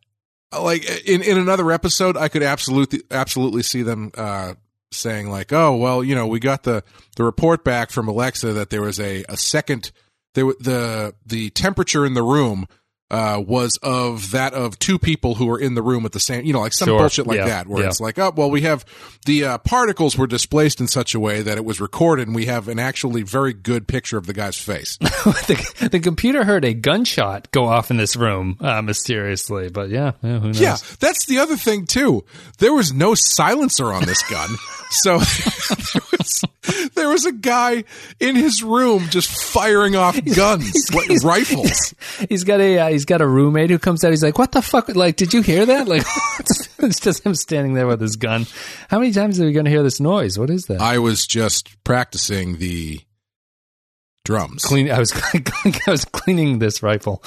like in in another episode, I could absolutely absolutely see them uh, saying like, "Oh, well, you know, we got the the report back from Alexa that there was a a second there the the temperature in the room." Uh, was of that of two people who were in the room at the same, you know, like some Sure. bullshit like Yeah. that, where Yeah. it's like, oh, well, we have the uh, particles were displaced in such a way that it was recorded, and we have an actually very good picture of the guy's face. the, the computer heard a gunshot go off in this room uh, mysteriously. But yeah, yeah who knows? Yeah, that's the other thing too. There was no silencer on this gun, so there, was, there was a guy in his room just firing off guns, like rifles. He's got a uh, he's got a roommate who comes out. He's like, "What the fuck? Like, did you hear that? Like, it's just him standing there with his gun. How many times are we going to hear this noise? What is that? I was just practicing the drums. clean. I was I was cleaning this rifle.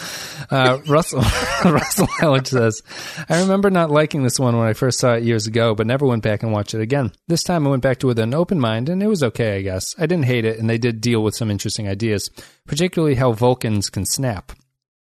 Uh, Russell Russell Howard says, "I remember not liking this one when I first saw it years ago, but never went back and watched it again. This time I went back to it with an open mind, and it was okay. I guess I didn't hate it, and they did deal with some interesting ideas, particularly how Vulcans can snap."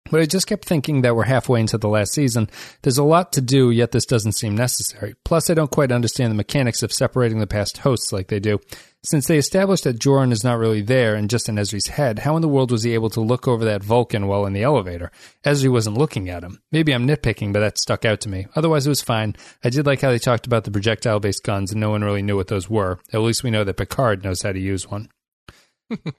But I just kept thinking that we're halfway into the last season. There's a lot to do, yet this doesn't seem necessary. Plus, I don't quite understand the mechanics of separating the past hosts like they do. Since they established that Joran is not really there and just in Ezri's head, how in the world was he able to look over that Vulcan while in the elevator? Ezri wasn't looking at him. Maybe I'm nitpicking, but that stuck out to me. Otherwise, it was fine. I did like how they talked about the projectile based guns and no one really knew what those were. At least we know that Picard knows how to use one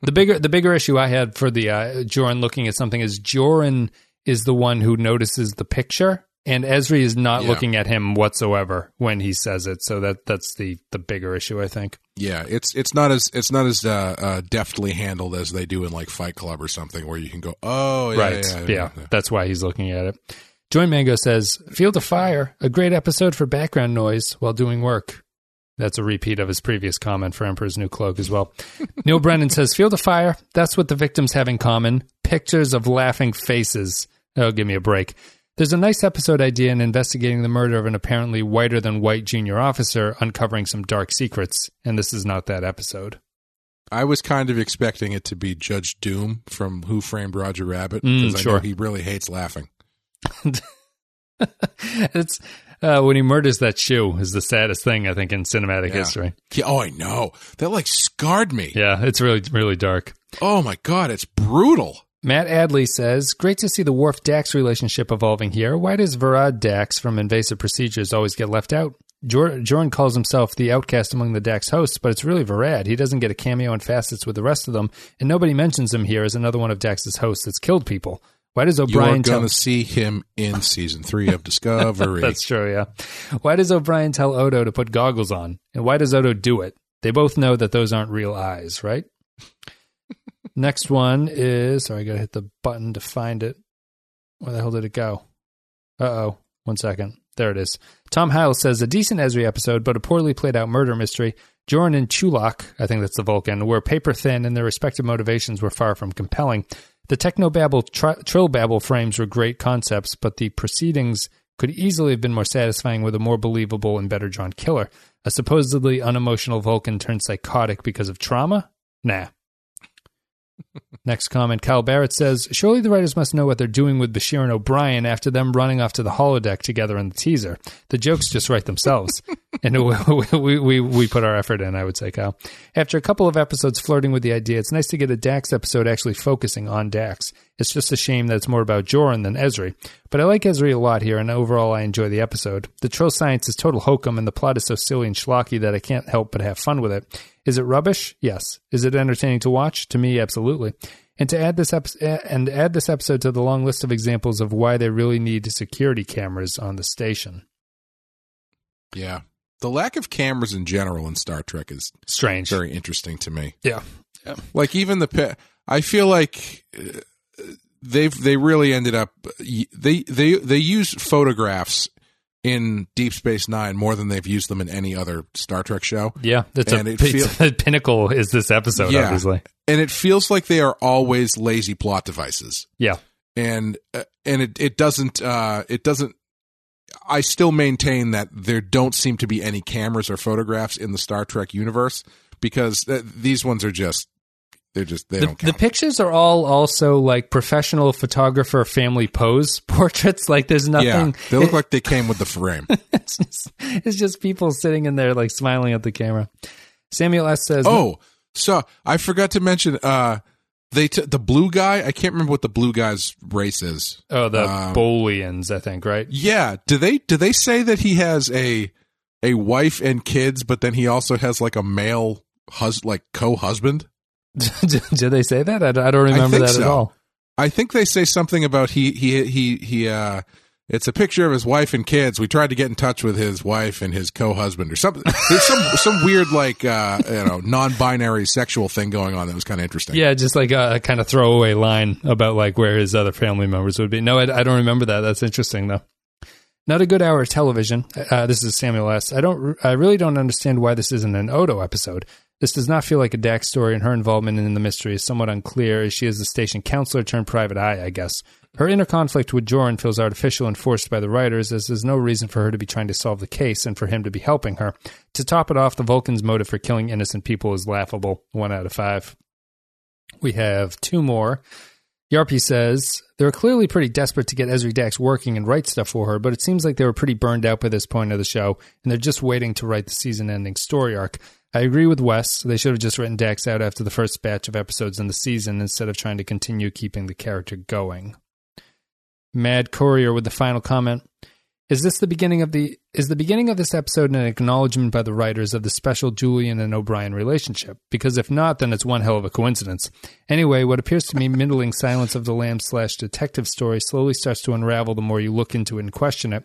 the bigger the bigger issue I had for the uh, Joran looking at something is Joran is the one who notices the picture, and Ezri is not Yeah. looking at him whatsoever when he says it. So that that's the the bigger issue, I think. Yeah, it's it's not as it's not as uh, uh, deftly handled as they do in like Fight Club or something, where you can go, oh yeah, right? yeah, Yeah, that's why he's looking at it. Join Mango says, "Field of Fire, a great episode for background noise while doing work." That's a repeat of his previous comment for Emperor's New Cloak as well. Neil Brennan says, Field of Fire, that's what the victims have in common. Pictures of laughing faces. Oh, give me a break. There's a nice episode idea in investigating the murder of an apparently whiter than white junior officer, uncovering some dark secrets, and this is not that episode. I was kind of expecting it to be Judge Doom from Who Framed Roger Rabbit Mm, because I know he really hates laughing. it's uh, when he murders that shoe is the saddest thing I think in cinematic Yeah. history. Yeah, oh, I know that like scarred me. Yeah, it's really really dark. Oh my god, it's brutal. Matt Adley says, Great to see the Worf Dax relationship evolving here. Why does Verad Dax from Invasive Procedures always get left out? Jor- Jordan calls himself the outcast among the Dax hosts, but it's really Verad. He doesn't get a cameo in Facets with the rest of them, and nobody mentions him here as another one of Dax's hosts that's killed people. Why does You're O'Brien going tell to see him in season three of Discovery. That's true, yeah. Why does O'Brien tell Odo to put goggles on? And why does Odo do it? They both know that those aren't real eyes, right? Next one is sorry, I gotta hit the button to find it. Where the hell did it go? Uh oh. One second. There it is. Tom Howell says a decent Ezri episode, but a poorly played out murder mystery. Joran and Chulak, I think that's the Vulcan, were paper thin and their respective motivations were far from compelling. The technobabble tr- trill babble frames were great concepts, but the proceedings could easily have been more satisfying with a more believable and better drawn killer. A supposedly unemotional Vulcan turned psychotic because of trauma? Nah. Next comment, Kyle Barrett says, Surely the writers must know what they're doing with Bashir and O'Brien after them running off to the holodeck together in the teaser. The jokes just write themselves. and we, we, we, we put our effort in, I would say, Kyle. After a couple of episodes flirting with the idea, it's nice to get a Dax episode actually focusing on Dax. It's just a shame that it's more about Joran than Ezri. But I like Ezri a lot here, and overall I enjoy the episode. The Trill science is total hokum, and the plot is so silly and schlocky that I can't help but have fun with it. Is it rubbish? Yes. Is it entertaining to watch? To me, absolutely. And to add this epi- and add this episode to the long list of examples of why they really need security cameras on the station. Yeah. The lack of cameras in general in Star Trek is Strange. very interesting to me. Yeah. yeah. Like even the pa- I feel like uh, they've they really ended up they they they use photographs in Deep Space Nine more than they've used them in any other Star Trek show. Yeah, that's a, And it it's- the pinnacle is this episode, Yeah. obviously. And it feels like they are always lazy plot devices. Yeah. and uh, and it it doesn't uh it doesn't I still maintain that there don't seem to be any cameras or photographs in the Star Trek universe because th- these ones are just they're just they The, don't the pictures are all also like professional photographer family pose portraits. Like there's nothing. yeah, they look like they came with the frame. it's, just, it's just people sitting in there like smiling at the camera. Samuel S says, oh, so I forgot to mention uh they t- the blue guy, I can't remember what the blue guy's race is. oh, the um, Bolians, I think, right? Yeah, do they do they say that he has a a wife and kids but then he also has like a male hus like co-husband? Did they say that? I, don't- I don't remember think that at all. I think they say something about he he he he uh it's a picture of his wife and kids. We tried to get in touch with his wife and his co-husband or something. There's some some weird like uh you know non-binary sexual thing going on that was kind of interesting. Yeah, just like a, a kind of throwaway line about like where his other family members would be. No, I, I don't remember that. That's interesting though. Not a good hour of television. Uh, this is Samuel S. I don't. I really don't understand why this isn't an Odo episode. This does not feel like a Dax story, and her involvement in the mystery is somewhat unclear, as she is the station counselor turned private eye, I guess. Her inner conflict with Joran feels artificial and forced by the writers, as there's no reason for her to be trying to solve the case and for him to be helping her. To top it off, the Vulcan's motive for killing innocent people is laughable. One out of five. We have two more. Yarpy says they're clearly pretty desperate to get Ezri Dax working and write stuff for her, but it seems like they were pretty burned out by this point of the show, and they're just waiting to write the season-ending story arc. I agree with Wes. They should have just written Dax out after the first batch of episodes in the season instead of trying to continue keeping the character going. Mad Courier with the final comment. Is this the beginning of the is the beginning of this episode an acknowledgement by the writers of the special Julian and O'Brien relationship? Because if not, then it's one hell of a coincidence. Anyway, what appears to me middling Silence of the Lambs slash detective story slowly starts to unravel the more you look into it and question it.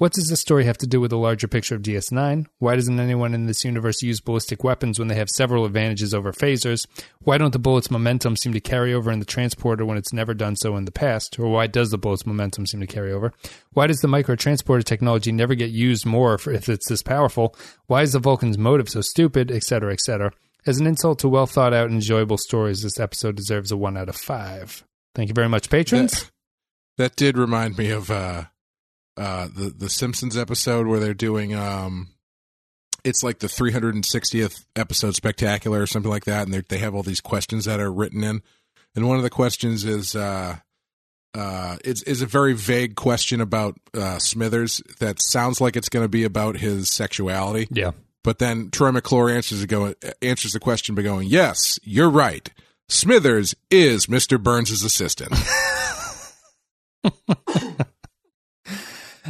What does this story have to do with the larger picture of DS9? Why doesn't anyone in this universe use ballistic weapons when they have several advantages over phasers? Why don't the bullet's momentum seem to carry over in the transporter when it's never done so in the past? Or why does the bullet's momentum seem to carry over? Why does the microtransporter technology never get used more if- it's this powerful? Why is the Vulcan's motive so stupid, etc., etc.? As an insult to well thought out enjoyable stories, this episode deserves a 1 out of 5. Thank you very much, patrons. That did remind me of uh uh the the Simpsons episode where they're doing um it's like the 360th episode spectacular or something like that and they they have all these questions that are written in and one of the questions is uh uh it's is a very vague question about uh Smithers that sounds like it's going to be about his sexuality Yeah. but then Troy McClure answers go answers the question by going yes you're right Smithers is Mr. Burns' assistant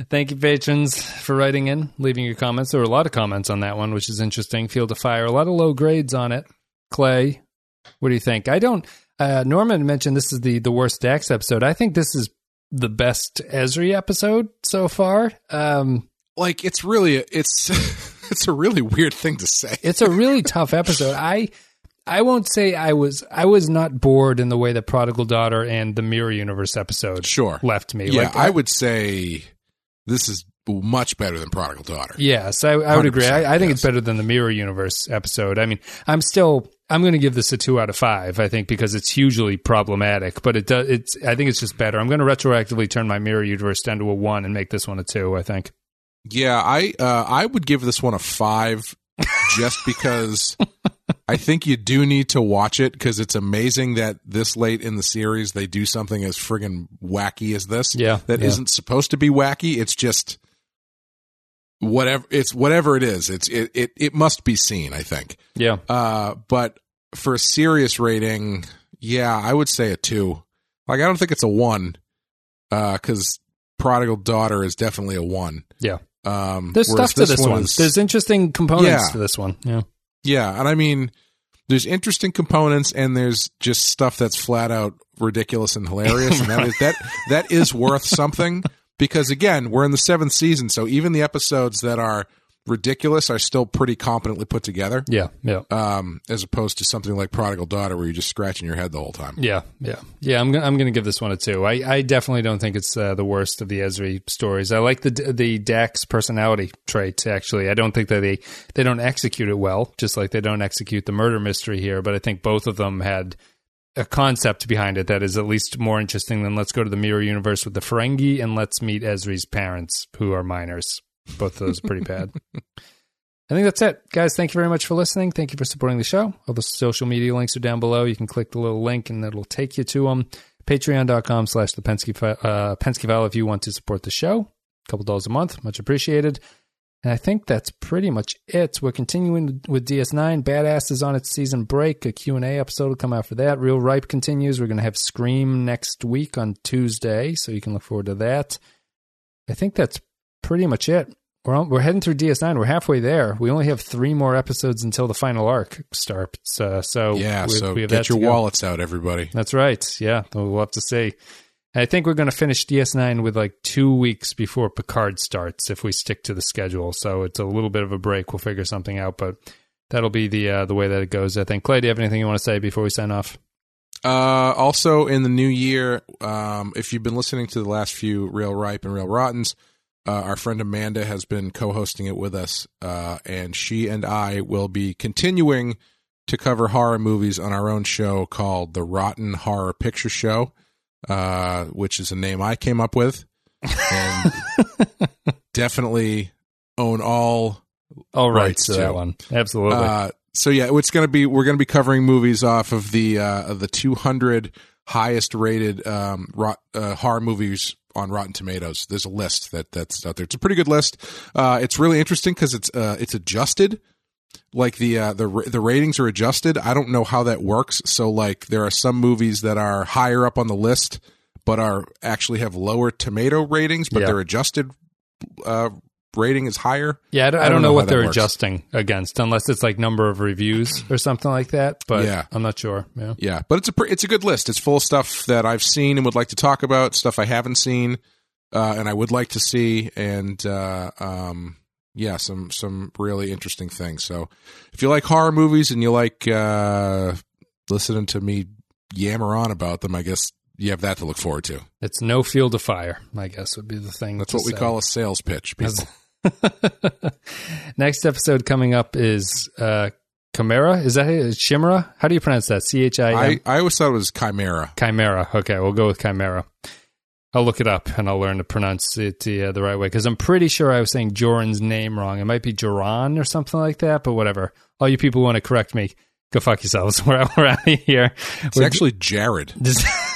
Thank you, patrons, for writing in, leaving your comments. There were a lot of comments on that one, which is interesting. Field of Fire, a lot of low grades on it. Clay, what do you think? I don't. Uh, Norman mentioned this is the the worst Dax episode. I think this is the best Ezri episode so far. Um, like it's really it's it's a really weird thing to say. it's a really tough episode. I I won't say I was I was not bored in the way that Prodigal Daughter and the Mirror Universe episode Sure. left me. Yeah, Like, I would say this is much better than Prodigal Daughter. Yes, I, I would agree. I, I think yes. it's better than the Mirror Universe episode. I mean, I'm still I'm going to give this a two out of five. I think because it's hugely problematic, but it does. It's I think it's just better. I'm going to retroactively turn my Mirror Universe down to a one and make this one a two. I think. Yeah, I uh, I would give this one a five, just because I think you do need to watch it because it's amazing that this late in the series they do something as friggin' wacky as this. Yeah, that yeah. not supposed to be wacky. It's just whatever. It's whatever it is. It's it it, it must be seen. I think. Yeah. Uh, but for a serious rating, yeah, I would say a two. Like I don't think it's a one, because Prodigal Daughter is definitely a one. Yeah. Um, There's stuff to this one. is- There's interesting components Yeah. to this one. Yeah. Yeah, and I mean, there's interesting components, and there's just stuff that's flat out ridiculous and hilarious, and that is that that is worth something because again, we're in the seventh season, so even the episodes that are ridiculous are still pretty competently put together. Yeah. Yeah. Um, as opposed to something like Prodigal Daughter, where you're just scratching your head the whole time. Yeah, yeah, yeah. I'm gonna I'm gonna give this one a two. I, I definitely don't think it's uh, the worst of the Ezri stories. I like the the Dax personality traits. Actually, I don't think that they they don't execute it well, just like they don't execute the murder mystery here. But I think both of them had a concept behind it that is at least more interesting than let's go to the mirror universe with the Ferengi and let's meet Ezri's parents who are minors. Both of those are pretty bad. I think that's it. Guys, thank you very much for listening. Thank you for supporting the show. All the social media links are down below. You can click the little link and it'll take you to them. Patreon.com slash the Pensky, uh, Pensky File if you want to support the show. A couple dollars a month. Much appreciated. And I think that's pretty much it. We're continuing with DS9. Badass is on its season break. A Q&A episode will come out for that. Real Ripe continues. We're going to have Scream next week on Tuesday, so you can look forward to that. I think that's pretty much it. We're on, we're heading through DS9. We're halfway there. We only have three more episodes until the final arc starts. Uh, so Yeah, we, so get your wallets out, everybody. That's right. Yeah, we'll have to see. I think we're going to finish DS9 with like two weeks before Picard starts if we stick to the schedule. So it's a little bit of a break. We'll figure something out, but that'll be the uh, the way that it goes. I think. Clay, do you have anything you want to say before we sign off? Uh, also in the new year, um, if you've been listening to the last few Real Ripe and Real Rottens, uh, our friend Amanda has been co-hosting it with us, uh, and she and I will be continuing to cover horror movies on our own show called the Rotten Horror Picture Show, uh, which is a name I came up with, and definitely own all all Rights to that one. Absolutely. uh, so yeah, it's going to be we're going to be covering movies off of the uh, of the 200 highest rated um, rot, uh, horror movies on Rotten Tomatoes. There's a list that that's out there. It's a pretty good list. Uh, it's really interesting because it's uh, it's adjusted. Like the uh, the the ratings are adjusted. I don't know how that works. So like there are some movies that are higher up on the list, but are actually have lower tomato ratings, but Yeah. their adjusted uh, rating is higher. yeah, I don't, I don't know, how what they're works. adjusting against, unless it's like number of reviews or something like that. But Yeah. I'm not sure. Yeah. Yeah, but it's a it's a good list. It's full of stuff that I've seen and would like to talk about, stuff I haven't seen, uh, and I would like to see, and uh, um, yeah, some some really interesting things. So, if you like horror movies and you like uh, listening to me yammer on about them, I guess you have that to look forward to. It's no field of fire, I guess would be the thing. That's what we call a sales pitch. People. Next episode coming up is uh Chimera. Is that it? Chimera? How do you pronounce that? C H I I, always thought it was chimera. Chimera. Okay, we'll go with Chimera. I'll look it up and I'll learn to pronounce it the, uh, the right way because I'm pretty sure I was saying Joran's name wrong. It might be Joran or something like that, but whatever. All you people who want to correct me, go fuck yourselves. We're, we're out of here. It's We're- actually Jared. Just-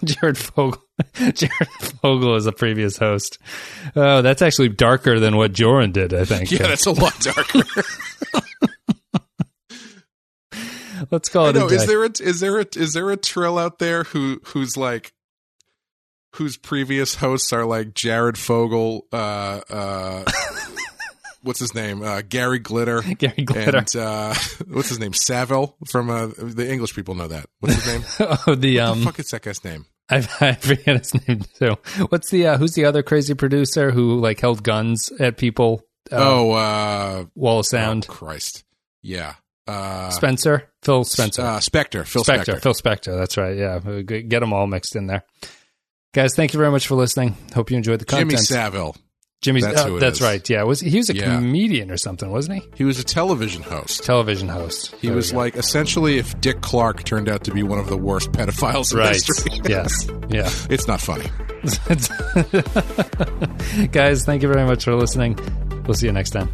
Jared Fogle. Jared Fogle is a previous host. Oh, that's actually darker than what Joran did, I think. Yeah, that's a lot darker. Let's call I it know. Is there a is there a is there a trill out there who who's like whose previous hosts are like Jared Fogle, uh, uh, what's his name, uh, Gary Glitter, Gary Glitter. and uh, what's his name, Savile from uh, the English people know that. What's his name? oh, the What um, the fuck is that guy's name? I, I forget his name too. What's the uh, who's the other crazy producer who like held guns at people? Uh, oh, uh, Wall of Sound. oh, Christ, yeah, uh, Spencer, Phil Spencer, uh, Spectre, Phil Spector, Spectre. Phil Spector. That's right. Yeah, get get them all mixed in there. Guys, thank you very much for listening. Hope you enjoyed the content. Jimmy Savile. Jimmy, That's oh, that's right. Yeah, was he was a Yeah. comedian or something, wasn't he? He was a television host. Television host. He There was like essentially if Dick Clark turned out to be one of the worst pedophiles in right. history. yes. Yeah. It's not funny. Guys, thank you very much for listening. We'll see you next time.